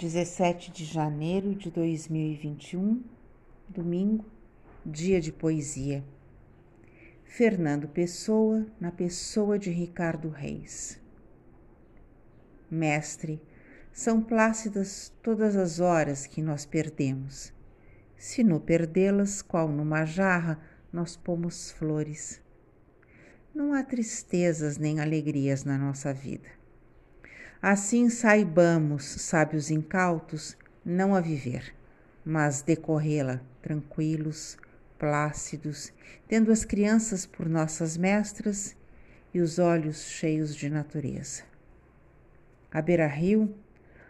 17 de janeiro de 2021, domingo, dia de poesia. Fernando Pessoa, na pessoa de Ricardo Reis. Mestre, são plácidas todas as horas que nós perdemos. Se no perdê-las, qual numa jarra, nós pomos flores. Não há tristezas nem alegrias na nossa vida. Assim saibamos, sábios incautos, não a viver, mas decorrê-la tranquilos, plácidos, tendo as crianças por nossas mestras e os olhos cheios de natureza. A beira-rio,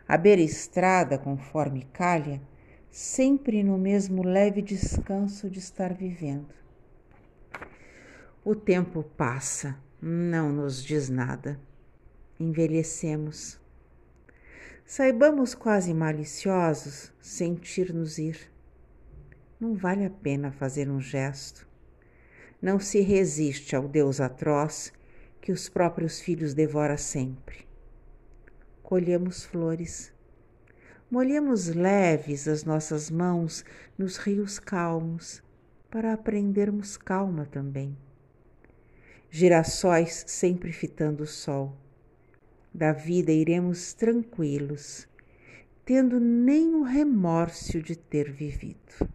a beira-estrada, conforme calha, sempre no mesmo leve descanso de estar vivendo. O tempo passa, não nos diz nada envelhecemos. Saibamos quase maliciosos sentir-nos ir. Não vale a pena fazer um gesto. Não se resiste ao Deus atroz que os próprios filhos devora sempre. Colhemos flores. Molhemos leves as nossas mãos nos rios calmos para aprendermos calma também. Girassóis sempre fitando o sol da vida iremos tranquilos, tendo nem o remorso de ter vivido.